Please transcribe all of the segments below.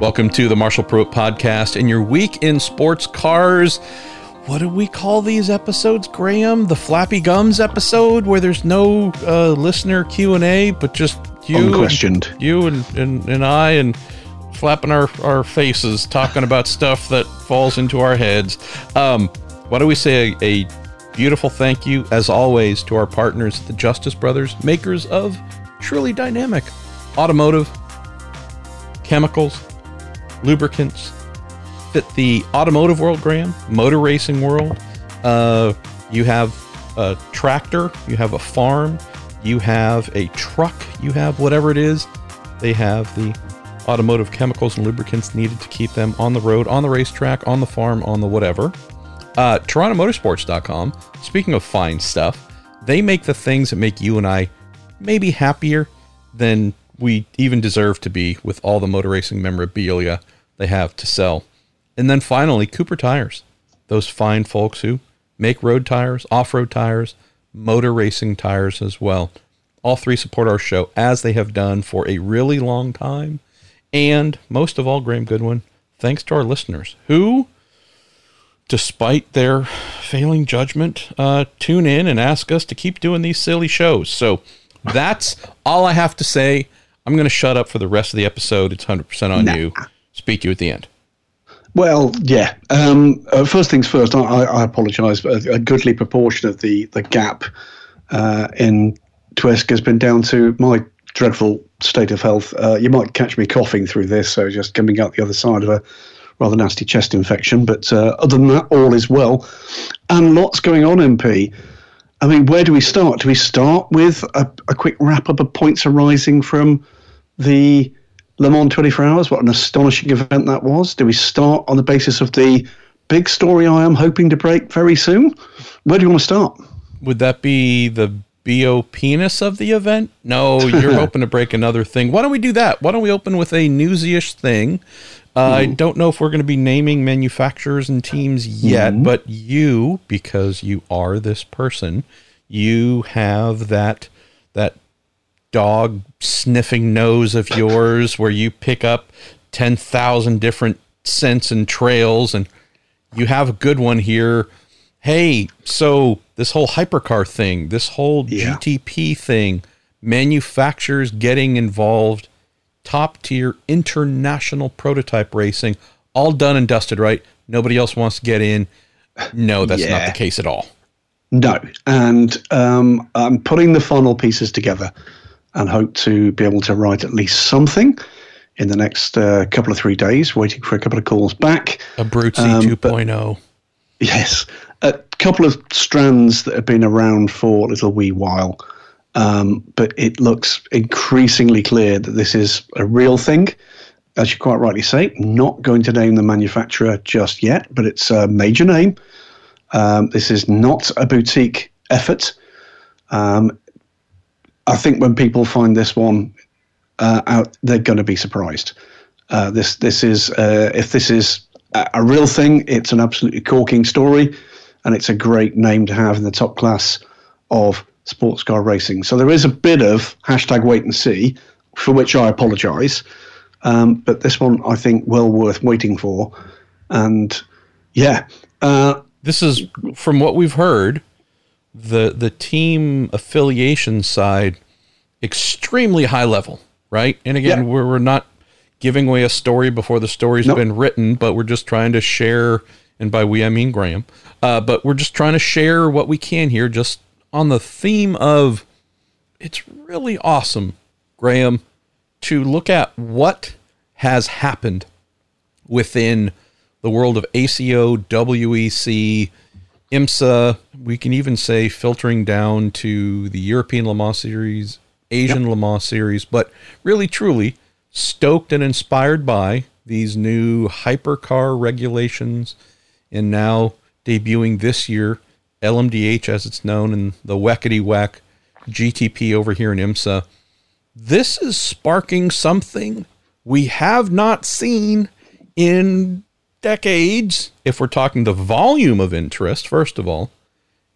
Welcome to the Marshall Pruett Podcast and your week in sports cars. What do we call these episodes, Graham? The Flappy Gums episode, where there's no uh, listener Q and A, but just you, Unquestioned. and, you and, and, and I, and flapping our, our faces, talking about stuff that falls into our heads. Um, why do we say a, a beautiful thank you, as always, to our partners, the Justice Brothers, makers of truly dynamic automotive chemicals, lubricants, fit the automotive world, Graham, motor racing world. Uh, you have a tractor, you have a farm, you have a truck, you have whatever it is. They have the automotive chemicals and lubricants needed to keep them on the road, on the racetrack, on the farm, on the whatever. Uh, TorontoMotorsports.com, speaking of fine stuff, they make the things that make you and I maybe happier than we even deserve to be with all the motor racing memorabilia they have to sell. And then finally, Cooper Tires, those fine folks who make road tires, off road tires, motor racing tires as well. All three support our show as they have done for a really long time. And most of all, Graham Goodwin, thanks to our listeners who, despite their failing judgment, uh, tune in and ask us to keep doing these silly shows. So that's all I have to say. I'm going to shut up for the rest of the episode. It's 100% on Nah. you. Speak to you at the end. Well, yeah. Um, uh, first things first, I, I, apologise, but a, a goodly proportion of the, the gap uh, in Twisk has been down to my dreadful state of health. Uh, you might catch me coughing through this, so just coming out the other side of a rather nasty chest infection. But uh, other than that, all is well. And lots going on, MP. I mean, where do we start? Do we start with a, a quick wrap up of points arising from the Le Mans 24 Hours? What an astonishing event that was. Do we start on the basis of the big story I am hoping to break very soon? Where do you want to start? Would that be the BO penis of the event? No, you're hoping to break another thing. Why don't we do that? Why don't we open with a newsy-ish thing? Uh, I don't know if we're going to be naming manufacturers and teams yet, but you, because you are this person, you have that that dog sniffing nose of yours where you pick up 10,000 different scents and trails and you have a good one here. Hey, so this whole hypercar thing, this whole Yeah. GTP thing, manufacturers getting involved, top tier international prototype racing, all done and dusted, right? Nobody else wants to get in. No, that's not the case at all. No. And um, I'm putting the final pieces together and hope to be able to write at least something in the next uh, couple of three days, waiting for a couple of calls back. A Brute Um, C 2.0. Yes, a couple of strands that have been around for a little wee while, um, but it looks increasingly clear that this is a real thing. As you quite rightly say, not going to name the manufacturer just yet, but it's a major name. Um, this is not a boutique effort. Um, I think when people find this one uh, out, they're going to be surprised. Uh, this this is uh, if this is a, a real thing, it's an absolutely corking story, and it's a great name to have in the top class of sports car racing. So there is a bit of hashtag wait and see, for which I apologise, um, but this one I think well worth waiting for, and yeah. Uh, this is from what we've heard the the team affiliation side extremely high level right and again Yeah. we're, we're not giving away a story before the story's Nope. been written but we're just trying to share and by we i mean graham uh, but we're just trying to share what we can here just on the theme of it's really awesome graham to look at what has happened within the world of ACO, WEC, IMSA. We can even say filtering down to the European Le Mans Series, Asian Le Mans Series, but really, truly stoked and inspired by these new hypercar regulations and now debuting this year, LMDH as it's known, and the Wackety Whack GTP over here in IMSA. This is sparking something we have not seen in decades, if we're talking the volume of interest, first of all.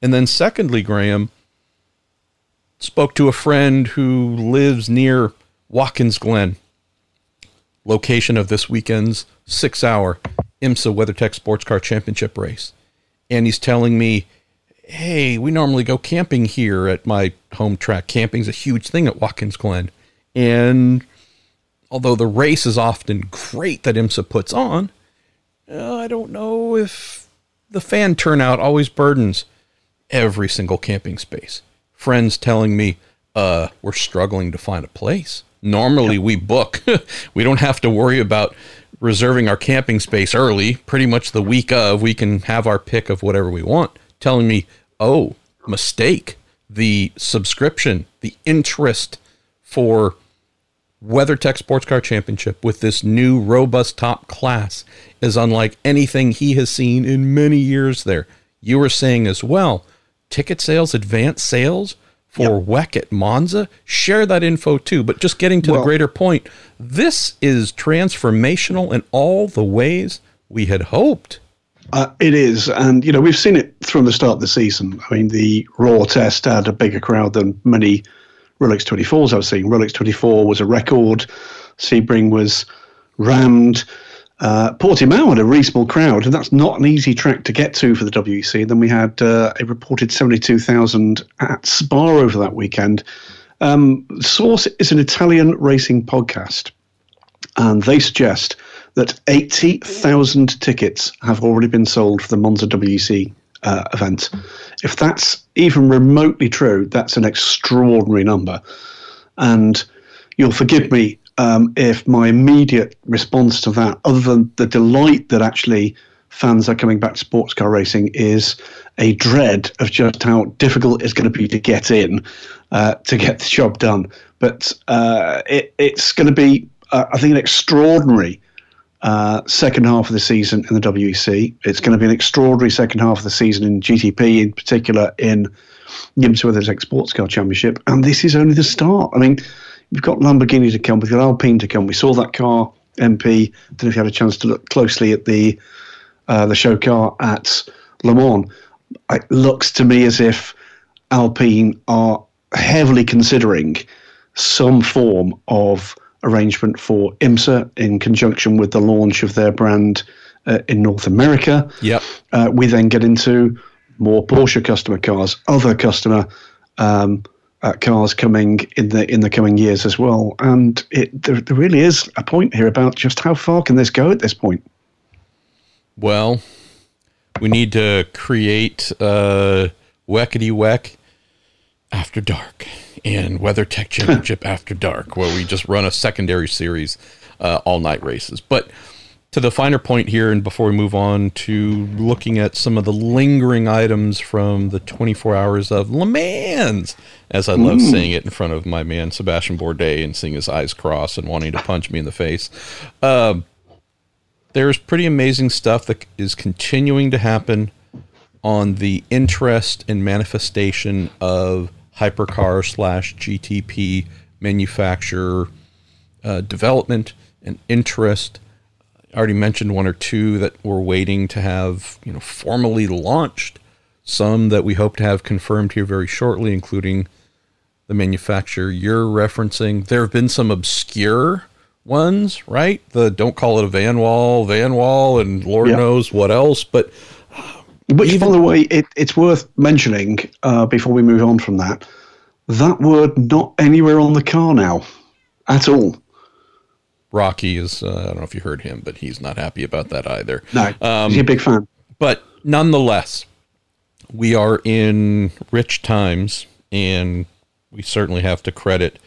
And then, secondly, Graham spoke to a friend who lives near Watkins Glen. location of this weekend's six hour IMSA WeatherTech Sports Car Championship race. And he's telling me, hey, we normally go camping here at my home track. Camping's a huge thing at Watkins Glen. And although the race is often great that IMSA puts on, uh, I don't know if the fan turnout always burdens every single camping space. Friends telling me, uh, we're struggling to find a place. Normally we book. we don't have to worry about reserving our camping space early. Pretty much the week of, we can have our pick of whatever we want. Telling me, oh, mistake. The subscription, the interest for WeatherTech Sports Car Championship with this new robust top class is unlike anything he has seen in many years there. You were saying as well, ticket sales, advance sales for yep. WEC at Monza. Share that info too. But just getting to well, the greater point, this is transformational in all the ways we had hoped. Uh, it is, and you know we've seen it from the start of the season. I mean, the Roar test had a bigger crowd than many Rolex 24s I was seeing. Rolex 24 was a record. Sebring was rammed. Uh, Portimao had a reasonable crowd, and that's not an easy track to get to for the WEC. Then we had uh, a reported 72,000 at Spa over that weekend. Um, Source is an Italian racing podcast, and they suggest that 80,000 tickets have already been sold for the Monza WEC uh, event. If that's even remotely true, that's an extraordinary number. And you'll forgive me um, if my immediate response to that, other than the delight that actually fans are coming back to sports car racing, is a dread of just how difficult it's going to be to get in, uh, to get the job done. But uh, it, it's going to be, uh, I think, an extraordinary uh, second half of the season in the WEC. It's going to be an extraordinary second half of the season in GTP, in particular in IMSA WeatherTech Sports Car Championship. And this is only the start. I mean, we've got Lamborghini to come, we've got Alpine to come. We saw that car, MP. I don't know if you had a chance to look closely at the uh, the show car at Le Mans. It looks to me as if Alpine are heavily considering some form of arrangement for IMSA in conjunction with the launch of their brand uh, in North America. Yep. Uh, we then get into more Porsche customer cars, other customer um, uh, cars coming in the in the coming years as well. And it there, there really is a point here about just how far can this go at this point. Well, we need to create uh, Weckety Weck after dark and WeatherTech Championship After Dark, where we just run a secondary series, uh, all night races. But to the finer point here, and before we move on to looking at some of the lingering items from the 24 hours of Le Mans, as I love mm. seeing it in front of my man Sebastian Bourdais and seeing his eyes cross and wanting to punch me in the face. Uh, there's pretty amazing stuff that is continuing to happen on the interest and manifestation of hypercar slash GTP manufacturer uh, development and interest. I already mentioned one or two that we're waiting to have, you know, formally launched. Some that we hope to have confirmed here very shortly, including the manufacturer you're referencing. There have been some obscure ones, right? The don't call it a Vanwall, van wall, and Lord knows what else. But which, Even, by the way, it, it's worth mentioning uh, before we move on from that. That word not anywhere on the car now, at all. Rocky is, uh, I don't know if you heard him, but he's not happy about that either. No, um, he's a big fan. But nonetheless, we are in rich times, and we certainly have to credit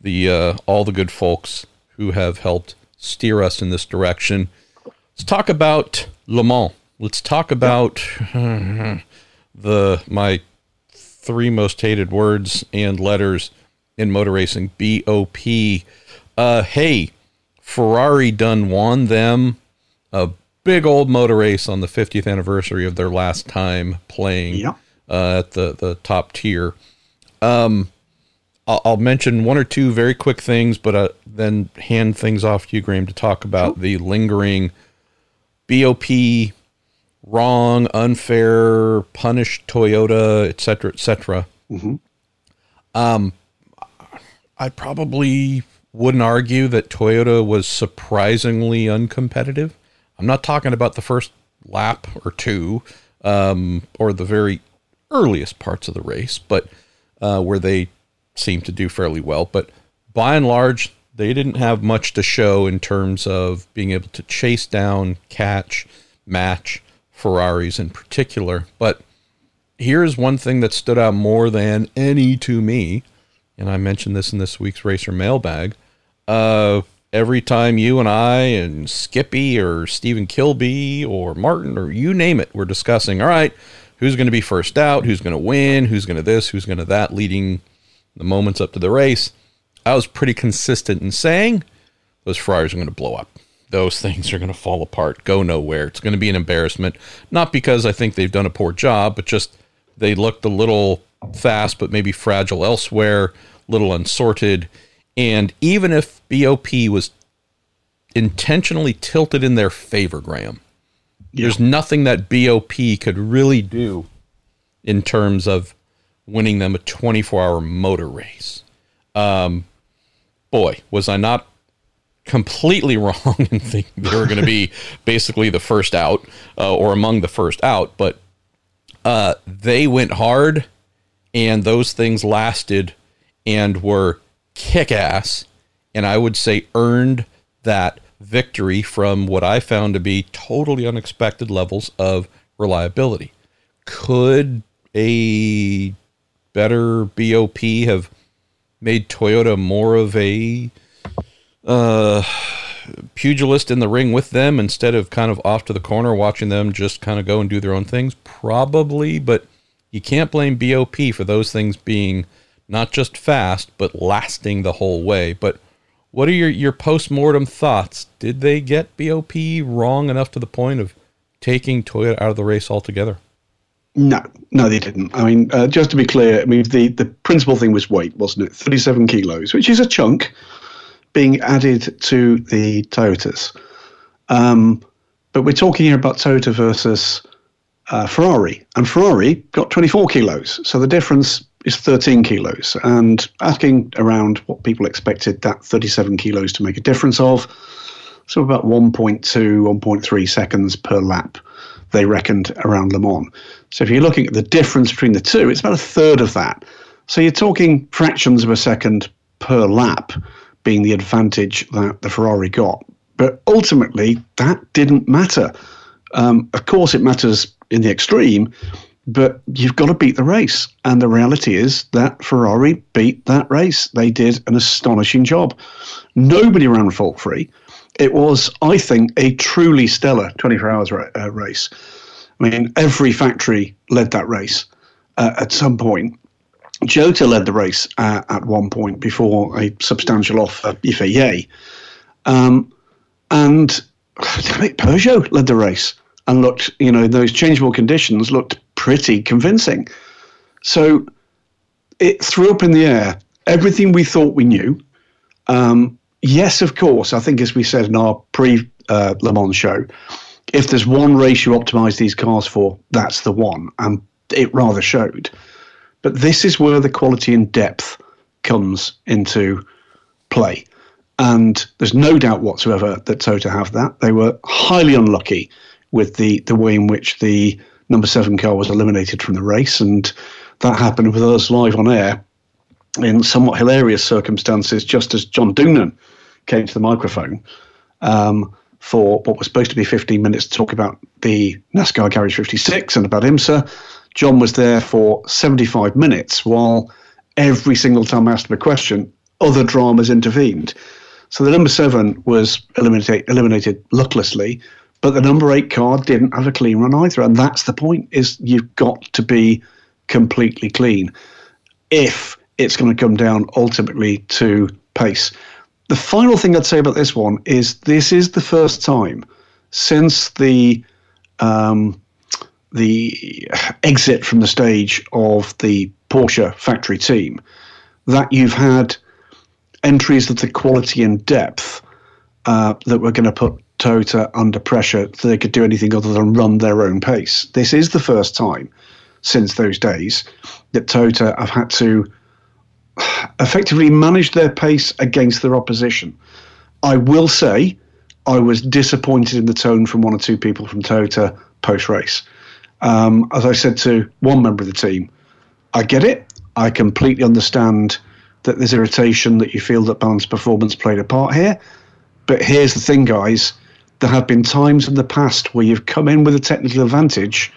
the uh, all the good folks who have helped steer us in this direction. Let's talk about Le Mans let's talk about the my three most hated words and letters in motor racing. BOP. Uh, hey, Ferrari done won them a big old motor race on the 50th anniversary of their last time playing yeah. uh, at the the top tier. Um, I'll, I'll, mention one or two very quick things, but uh, then hand things off to you, Graham, to talk about the lingering BOP wrong, unfair, punished Toyota, et cetera, et cetera. Mm-hmm. Um, I probably wouldn't argue that Toyota was surprisingly uncompetitive. I'm not talking about the first lap or two um, or the very earliest parts of the race, but uh, where they seemed to do fairly well. But by and large, they didn't have much to show in terms of being able to chase down, catch, match Ferraris in particular. But here's one thing that stood out more than any to me, and I mentioned this in this week's Racer mailbag. Uh, every time you and I and Skippy or Stephen Kilbey or Martin or you name it, we're discussing, all right, who's going to be first out, who's going to win, who's going to this, who's going to that, leading the moments up to the race. I was pretty consistent in saying those Ferraris are going to blow up. Those things are going to fall apart, go nowhere. It's going to be an embarrassment. Not because I think they've done a poor job, but just they looked a little fast, but maybe fragile elsewhere, little unsorted. And even if BOP was intentionally tilted in their favor, Graham, yeah. there's nothing that BOP could really do in terms of winning them a 24 hour motor race. Um, boy, was I not completely wrong in thinking they were going to be basically the first out uh, or among the first out, but uh, they went hard and those things lasted and were kick ass, and I would say earned that victory from what I found to be totally unexpected levels of reliability. Could a better BOP have made Toyota more of a uh, pugilist in the ring with them instead of kind of off to the corner watching them just kind of go and do their own things? Probably, but you can't blame BOP for those things being not just fast, but lasting the whole way. But what are your, your post mortem thoughts? Did they get BOP wrong enough to the point of taking Toyota out of the race altogether? No, no, they didn't. I mean, uh, just to be clear, I mean, the, the principal thing was weight, wasn't it? 37 kilos, which is a chunk being added to the Toyotas. Um, but we're talking here about Toyota versus uh, Ferrari, and Ferrari got 24 kilos. So the difference is 13 kilos. And asking around what people expected that 37 kilos to make a difference of, so about 1.2, 1.3 seconds per lap, they reckoned around Le Mans. So if you're looking at the difference between the two, it's about a third of that. So you're talking fractions of a second per lap being the advantage that the Ferrari got. But ultimately, that didn't matter. Um, of course, it matters in the extreme, but you've got to beat the race. And the reality is that Ferrari beat that race. They did an astonishing job. Nobody ran fault free. It was, I think, a truly stellar 24 hours ra- uh, race. I mean, every factory led that race uh, at some point. Jota led the race uh, at one point before a substantial offer, FIA. Um, and Peugeot led the race and looked, you know, those changeable conditions looked pretty convincing. So it threw up in the air everything we thought we knew. Um, yes, of course, I think as we said in our pre uh, Le Mans show, if there's one race you optimize these cars for, that's the one. And it rather showed. But this is where the quality and depth comes into play. And there's no doubt whatsoever that Tota have that. They were highly unlucky with the, the way in which the number seven car was eliminated from the race. And that happened with us live on air in somewhat hilarious circumstances, just as John Doonan came to the microphone um, for what was supposed to be 15 minutes to talk about the NASCAR Garage 56 and about IMSA. John was there for 75 minutes while every single time I asked him a question, other dramas intervened. So the number seven was eliminated, eliminated lucklessly, but the number eight card didn't have a clean run either. And that's the point: is you've got to be completely clean if it's going to come down ultimately to pace. The final thing I'd say about this one is this is the first time since the um, the exit from the stage of the Porsche factory team that you've had entries of the quality and depth uh, that were going to put Tota under pressure so they could do anything other than run their own pace. This is the first time since those days that Tota have had to effectively manage their pace against their opposition. I will say I was disappointed in the tone from one or two people from Toyota post race. Um, as I said to one member of the team, I get it. I completely understand that there's irritation that you feel that balanced performance played a part here. But here's the thing, guys. There have been times in the past where you've come in with a technical advantage,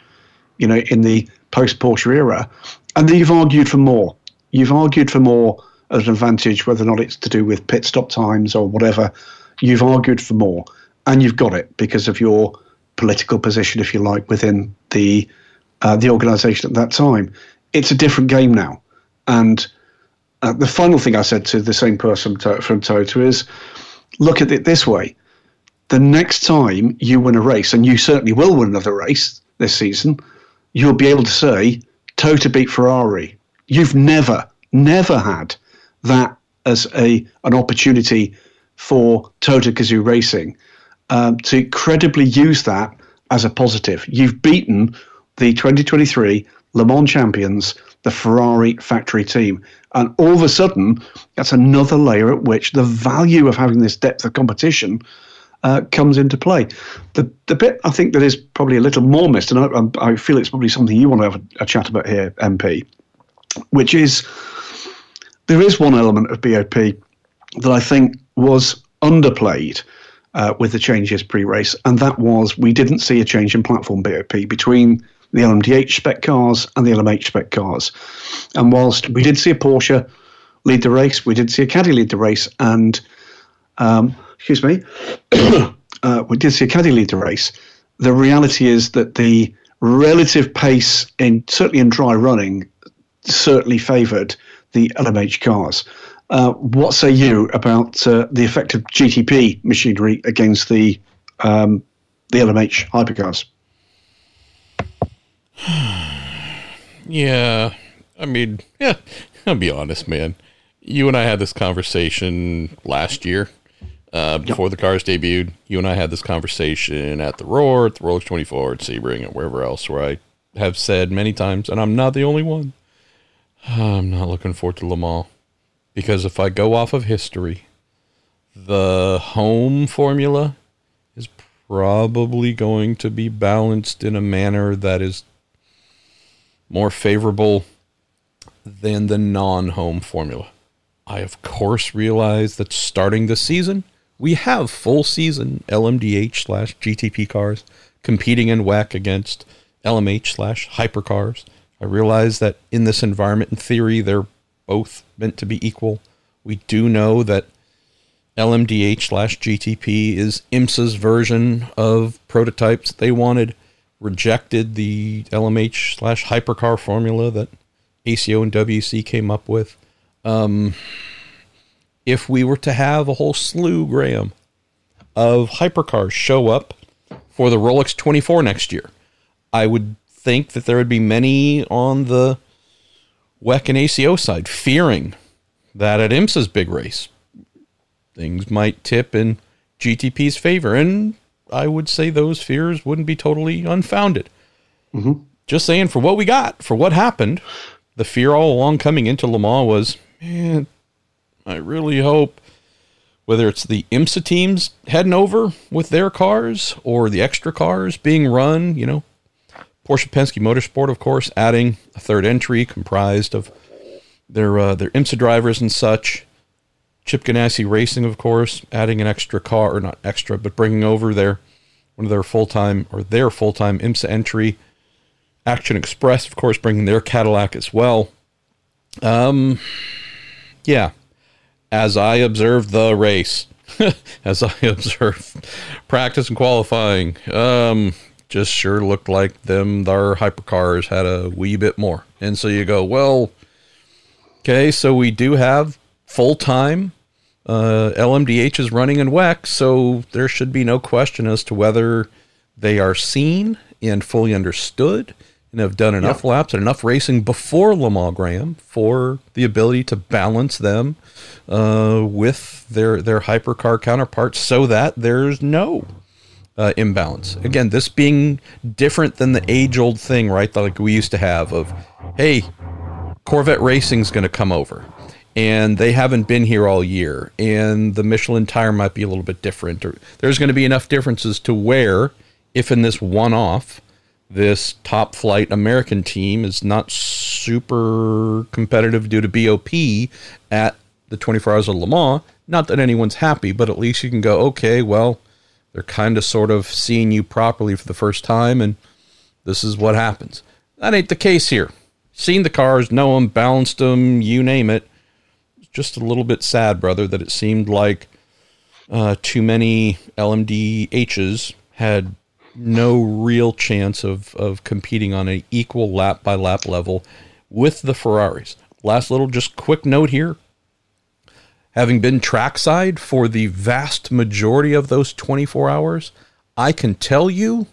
you know, in the post Porsche era, and then you've argued for more. You've argued for more as an advantage, whether or not it's to do with pit stop times or whatever. You've argued for more, and you've got it because of your political position, if you like, within the uh, the organisation at that time. It's a different game now, and uh, the final thing I said to the same person from Toyota is, look at it this way: the next time you win a race, and you certainly will win another race this season, you'll be able to say Toyota beat Ferrari. You've never, never had that as a an opportunity for Toyota Gazoo Racing um, to credibly use that as a positive. You've beaten the 2023 Le Mans champions, the Ferrari factory team. And all of a sudden, that's another layer at which the value of having this depth of competition uh, comes into play. The the bit I think that is probably a little more missed, and I, I feel it's probably something you want to have a, a, chat about here, MP, which is there is one element of BOP that I think was underplayed uh, with the changes pre-race, and that was we didn't see a change in platform BOP between the LMDH spec cars and the LMH spec cars. And whilst we did see a Porsche lead the race, we did see a Caddy lead the race, and um, excuse me, uh, we did see a Caddy lead the race. The reality is that the relative pace in certainly in dry running certainly favoured the LMH cars. Uh, what say you about uh, the effect of GTP machinery against the um, the LMH hypercars? yeah, I mean, yeah, I'll be honest, man. You and I had this conversation last year uh, before yep. the cars debuted. You and I had this conversation at the Roar, at the Rolex 24, at Sebring, and wherever else, where I have said many times, and I'm not the only one. I'm not looking forward to Le Mans because if I go off of history, the home formula is probably going to be balanced in a manner that is more favorable than the non home formula. I, of course, realize that starting this season, we have full season LMDH slash GTP cars competing in WEC against LMH slash hypercars. I realize that in this environment, in theory, they're both meant to be equal. We do know that LMDH slash GTP is IMSA's version of prototypes they wanted, rejected the LMH slash hypercar formula that ACO and WC came up with. Um, if we were to have a whole slew, Graham, of hypercars show up for the Rolex 24 next year, I would think that there would be many on the WEC and ACO side fearing that at IMSA's big race, things might tip in GTP's favor. And I would say those fears wouldn't be totally unfounded. Mm-hmm. Just saying, for what we got, for what happened, the fear all along coming into Le Mans was, man, I really hope whether it's the IMSA teams heading over with their cars or the extra cars being run, you know, Porsche Penske Motorsport, of course, adding a third entry comprised of their uh, their IMSA drivers and such. Chip Ganassi Racing, of course, adding an extra car, or not extra, but bringing over their one of their full time or their full time IMSA entry. Action Express, of course, bringing their Cadillac as well. Um, yeah. As I observed the race, as I observed practice and qualifying, um, just sure looked like them their hypercars had a wee bit more. And so you go, well, okay, so we do have full time uh, LMDH is running in WEC, so there should be no question as to whether they are seen and fully understood and have done enough yep. laps and enough racing before Le Mans Graham for the ability to balance them uh, with their their hypercar counterparts so that there's no uh, imbalance. Again, this being different than the age old thing, right? Like we used to have of, hey, Corvette Racing's going to come over. and they haven't been here all year, and the Michelin tire might be a little bit different, or there's going to be enough differences to where, if in this one off, this top flight American team is not super competitive due to BOP at the 24 Hours of Le Mans. Not that anyone's happy, but at least you can go, okay, well, they're kind of sort of seeing you properly for the first time, and this is what happens. That ain't the case here. Seen the cars, know them, balanced them, you name it just a little bit sad, brother, that it seemed like uh, too many LMDHs had no real chance of, of competing on an equal lap by lap level with the Ferraris. Last little just quick note here. Having been trackside for the vast majority of those 24 hours, I can tell you,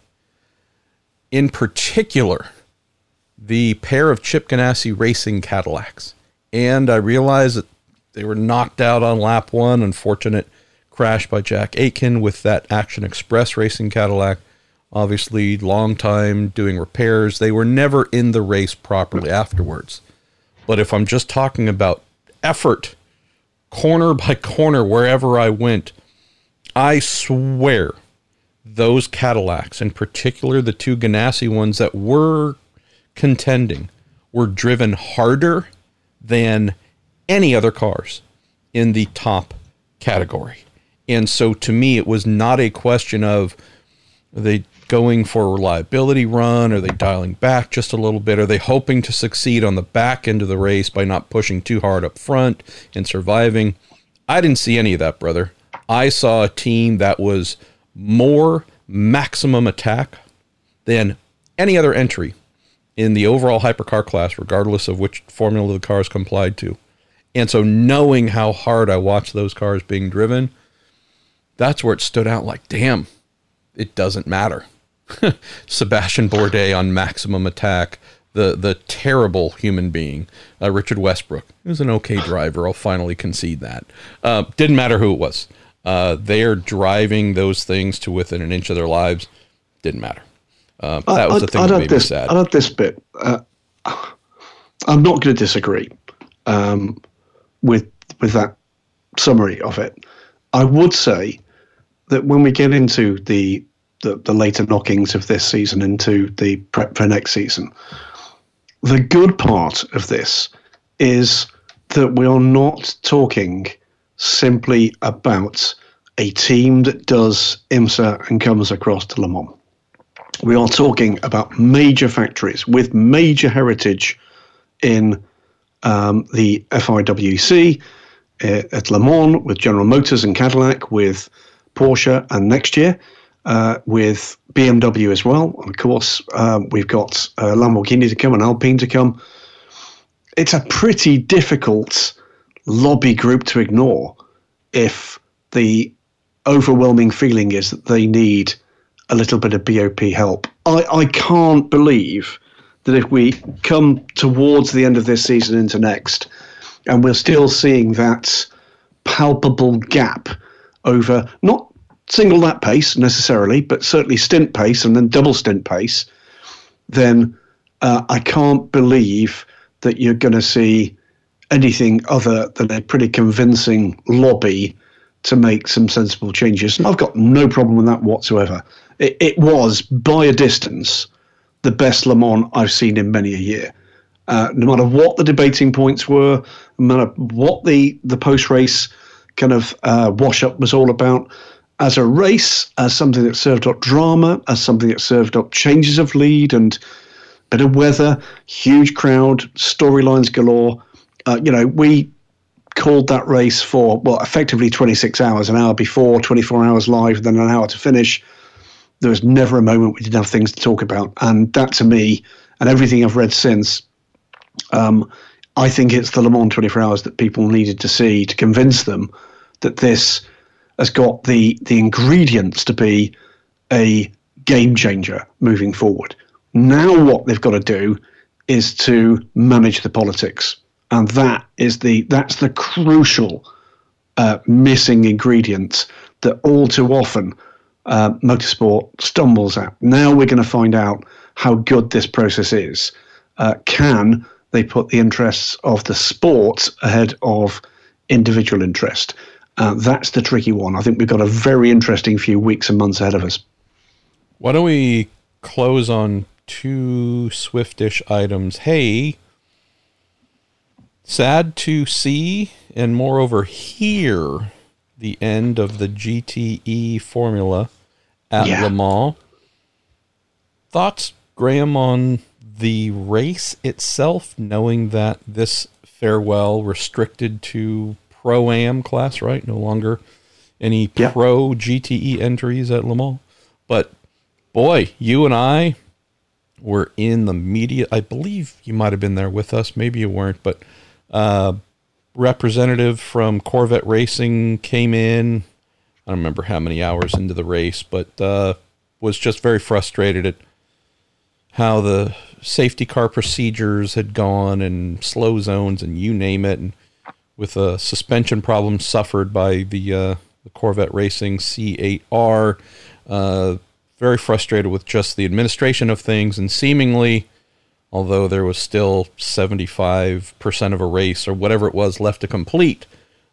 in particular, the pair of Chip Ganassi racing Cadillacs. And I realize that they were knocked out on lap one. Unfortunate crash by Jack Aitken with that Action Express racing Cadillac. Obviously, long time doing repairs. They were never in the race properly afterwards. But if I'm just talking about effort, corner by corner, wherever I went, I swear those Cadillacs, in particular the two Ganassi ones that were contending, were driven harder than any other cars in the top category. And so to me, it was not a question of they going for a reliability run? Are they dialing back just a little bit? Are they hoping to succeed on the back end of the race by not pushing too hard up front and surviving? I didn't see any of that, brother. I saw a team that was more maximum attack than any other entry in the overall hypercar class, regardless of which formula the cars complied to. And so knowing how hard I watched those cars being driven, that's where it stood out like, damn, it doesn't matter. Sebastian Bourdais on maximum attack, the the terrible human being, uh, Richard Westbrook. He was an okay driver. I'll finally concede that. Uh, didn't matter who it was. Uh, they are driving those things to within an inch of their lives. Didn't matter. Uh, that was the thing i that made this, me sad. i love this bit. Uh, I'm not going to disagree. Um, with with that summary of it. I would say that when we get into the, the, the later knockings of this season into the prep for next season, the good part of this is that we are not talking simply about a team that does IMSA and comes across to Le Mans. We are talking about major factories with major heritage in um, the FIA WEC uh, at Le Mans with General Motors and Cadillac, with Porsche, and next year uh, with BMW as well. Of course, um, we've got uh, Lamborghini to come and Alpine to come. It's a pretty difficult lobby group to ignore if the overwhelming feeling is that they need a little bit of BOP help. I, I can't believe that if we come towards the end of this season into next, and we're still seeing that palpable gap over not single lap pace necessarily, but certainly stint pace and then double stint pace, then uh, I can't believe that you're going to see anything other than a pretty convincing lobby to make some sensible changes. And I've got no problem with that whatsoever. It, it was by a distance the best Le Mans I've seen in many a year. Uh, no matter what the debating points were, no matter what the, the post race kind of uh, wash up was all about, as a race, as something that served up drama, as something that served up changes of lead and bit of weather, huge crowd, storylines galore. Uh, you know, we called that race for, well, effectively 26 hours, an hour before, 24 hours live, then an hour to finish there was never a moment we didn't have things to talk about. And that to me, and everything I've read since, um, I think it's the Le Mans 24 Hours that people needed to see to convince them that this has got the the ingredients to be a game changer moving forward. Now, what they've got to do is to manage the politics, and that is the that's the crucial uh, missing ingredient that all too often uh, motorsport stumbles at. Now we're going to find out how good this process is. Uh, can they put the interests of the sport ahead of individual interest. Uh, that's the tricky one. I think we've got a very interesting few weeks and months ahead of us. Why don't we close on two Swiftish items? Hey, sad to see and moreover hear the end of the GTE formula at yeah. Le Mans. Thoughts, Graham, on the race itself, knowing that this farewell restricted to pro am class, right? No longer any yeah. pro GTE entries at Le Mans. But boy, you and I were in the media. I believe you might have been there with us. Maybe you weren't, but uh, representative from Corvette Racing came in. I don't remember how many hours into the race, but uh, was just very frustrated at how the safety car procedures had gone and slow zones and you name it, and with a suspension problem suffered by the, uh, the Corvette Racing C8R. Uh, very frustrated with just the administration of things and seemingly although there was still 75% of a race or whatever it was left to complete.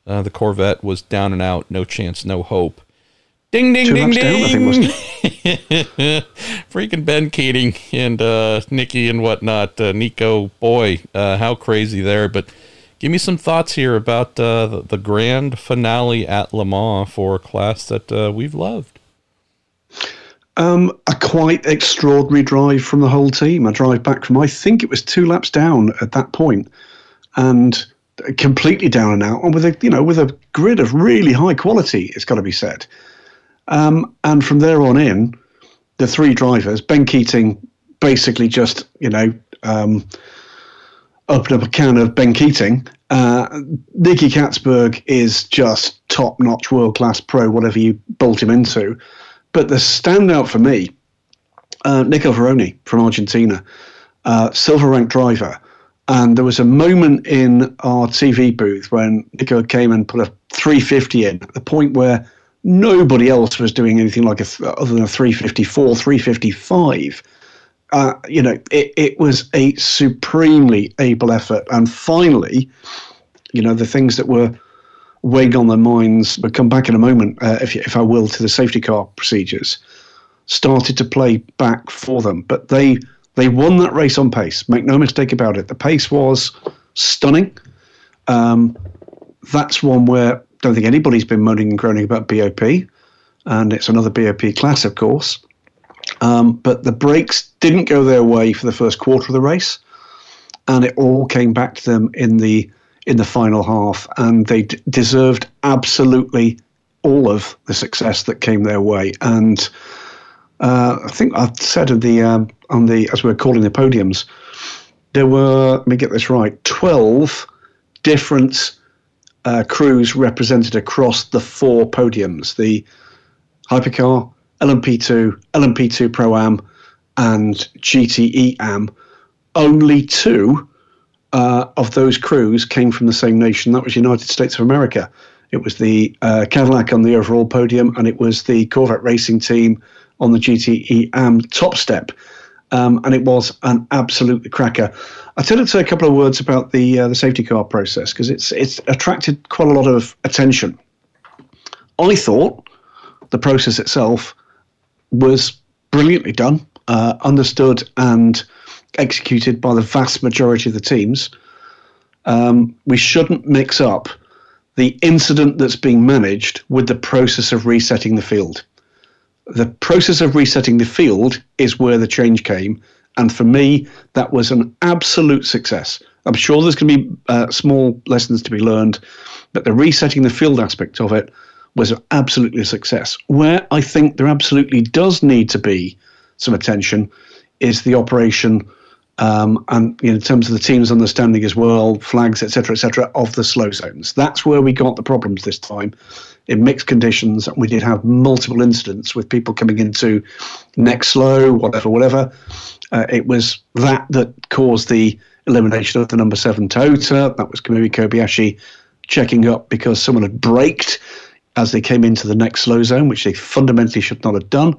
Uh, the Corvette was down and out, no chance, no hope. Ding, ding, Two ding, ding. Down, Freaking Ben Keating and uh, Nicky and whatnot. Uh, Nico, boy, uh, how crazy there. But give me some thoughts here about uh, the, the, grand finale at Le Mans for a class that uh, we've loved. Um, a quite extraordinary drive from the whole team. A drive back from, I think it was two laps down at that point, and completely down and out, and with a you know with a grid of really high quality. It's got to be said. Um, and from there on in, the three drivers, Ben Keating, basically just you know um, opened up a can of Ben Keating. Uh, Nicky Catsburg is just top notch, world class pro, whatever you bolt him into. But the standout for me, uh, Nico Varrone from Argentina, uh, silver ranked driver. And there was a moment in our TV booth when Nico came and put a 350 in, at the point where nobody else was doing anything like a other than a 354, 355. Uh, you know, it, it was a supremely able effort. And finally, you know, the things that were weighing on their minds, but come back in a moment, uh, if, if I will, to the safety car procedures, started to play back for them. But they they won that race on pace. Make no mistake about it. The pace was stunning. Um, that's one where I don't think anybody's been moaning and groaning about BOP, and it's another BOP class, of course. Um, but the brakes didn't go their way for the first quarter of the race, and it all came back to them in the in the final half, and they d- deserved absolutely all of the success that came their way. And uh, I think I said in the um, on the as we are calling the podiums, there were let me get this right, twelve different uh, crews represented across the four podiums: the hypercar, LMP2, LMP2 Pro Am, and GTE Am. Only two uh, of those crews came from the same nation. That was United States of America. It was the uh, Cadillac on the overall podium, and it was the Corvette racing team on the GTE AM top step. Um, and it was an absolute cracker. I tell to say a couple of words about the uh, the safety car process because it's it's attracted quite a lot of attention. I thought the process itself was brilliantly done, uh, understood, and executed by the vast majority of the teams. Um, we shouldn't mix up the incident that's being managed with the process of resetting the field. The process of resetting the field is where the change came. And for me, that was an absolute success. I'm sure there's going to be uh, small lessons to be learned, but the resetting the field aspect of it was absolutely a success. Where I think there absolutely does need to be some attention is the operation um, and you know, in terms of the team's understanding as well, flags, etc., etc., of the slow zones. That's where we got the problems this time. In mixed conditions, we did have multiple incidents with people coming into next slow, whatever, whatever. Uh, it was that that caused the elimination of the number seven Toyota. That was Kamui Kobayashi checking up because someone had braked as they came into the next slow zone, which they fundamentally should not have done.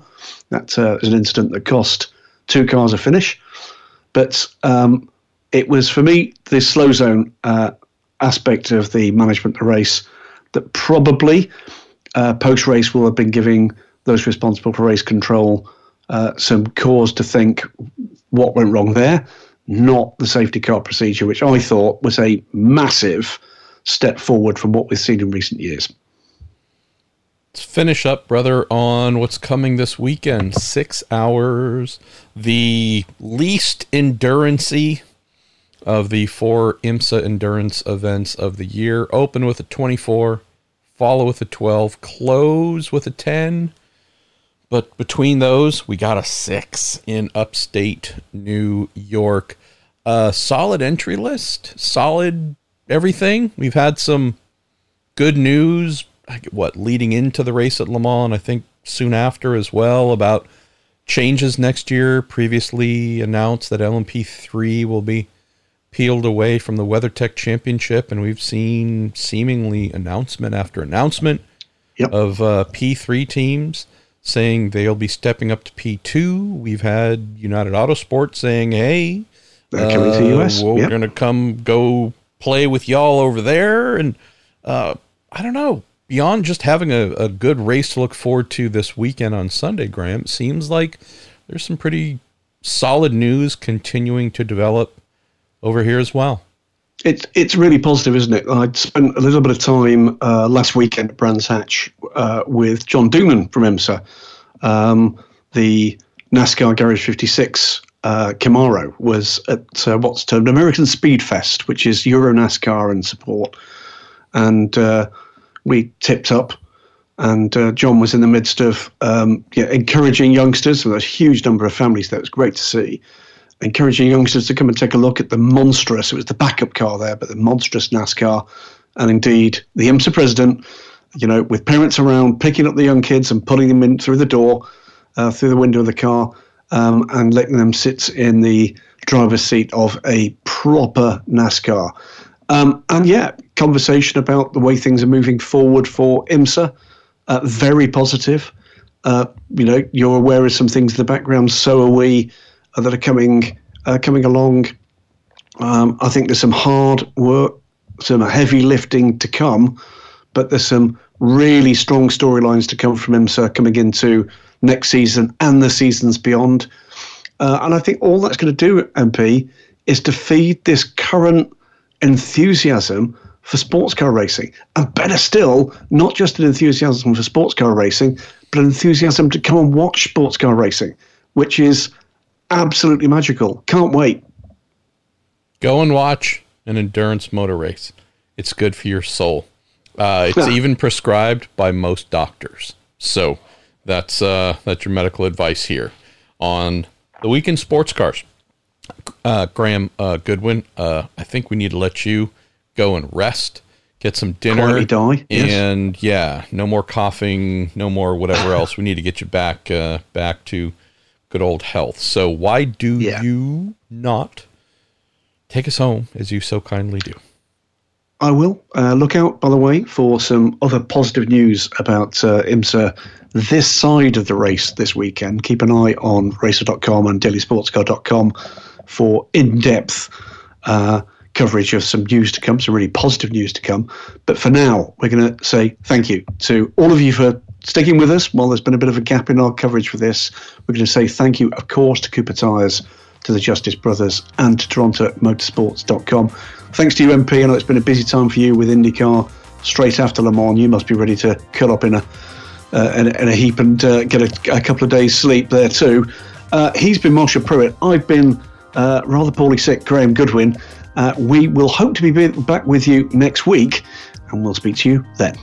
That uh, was an incident that cost two cars a finish. But um, it was for me the slow zone uh, aspect of the management of the race that probably uh, post race will have been giving those responsible for race control uh, some cause to think what went wrong there, not the safety car procedure, which I thought was a massive step forward from what we've seen in recent years. Let's finish up, brother, on what's coming this weekend. Six hours, the least endurancy of the four IMSA endurance events of the year. Open with a 24, follow with a 12, close with a 10. But between those, we got a six in upstate New York. A solid entry list, solid everything. We've had some good news, what, leading into the race at Le Mans, and I think soon after as well, about changes next year. Previously announced that LMP3 will be peeled away from the WeatherTech Championship, and we've seen seemingly announcement after announcement yep. of uh, P3 teams saying they'll be stepping up to P2. We've had United Autosport saying, hey, uh, coming to US. We're going to come go play with y'all over there. And uh, I don't know. Beyond just having a, a good race to look forward to this weekend on Sunday, Graham, seems like there's some pretty solid news continuing to develop over here as well. It's it's really positive, isn't it? I spent a little bit of time uh, last weekend at Brands Hatch uh, with John Doonan from IMSA, um, the NASCAR Garage 56 uh, Camaro was at uh, what's termed American Speed Fest, which is Euro NASCAR and support. And uh, we tipped up, and uh, John was in the midst of um, yeah, encouraging youngsters. There's a huge number of families there. It was great to see encouraging youngsters to come and take a look at the monstrous, it was the backup car there, but the monstrous NASCAR. And indeed, the IMSA president, you know, with parents around, picking up the young kids and putting them in through the door, uh, through the window of the car, um, and letting them sit in the driver's seat of a proper NASCAR. Um, and yeah, conversation about the way things are moving forward for IMSA, uh, very positive. Uh, you know, you're aware of some things in the background, so are we that are coming uh, coming along. Um, I think there's some hard work, some heavy lifting to come, but there's some really strong storylines to come from IMSA coming into next season and the seasons beyond. Uh, and I think all that's going to do, MP, is to feed this current enthusiasm for sports car racing. And better still, not just an enthusiasm for sports car racing, but an enthusiasm to come and watch sports car racing, which is absolutely magical. Can't wait. Go and watch an endurance motor race. It's good for your soul. Uh, it's even prescribed by most doctors. So that's uh, that's your medical advice here on the Week In Sports Cars. Uh, Graham uh, Goodwin, uh, I think we need to let you go and rest, get some dinner, die. and yes. yeah, no more coughing, no more whatever else. We need to get you back uh, back to good old health. So why do yeah. you not take us home as you so kindly do? I will. Uh, look out, by the way, for some other positive news about uh, IMSA this side of the race this weekend. Keep an eye on racer.com and dailysportscar.com for in depth uh, coverage of some news to come, some really positive news to come. But for now, we're going to say thank you to all of you for sticking with us while there's been a bit of a gap in our coverage for this. We're going to say thank you, of course, to Cooper Tires, to the Justice Brothers, and to Toronto Motorsports.com. Thanks to you, MP. I know it's been a busy time for you with IndyCar. Straight after Le Mans, you must be ready to curl up in a uh, in, in, a heap and uh, get a, a, couple of days' sleep there too. Uh, he's been Marshall Pruett. I've been uh, rather poorly sick, Graham Goodwin. Uh, we will hope to be back with you next week, and we'll speak to you then.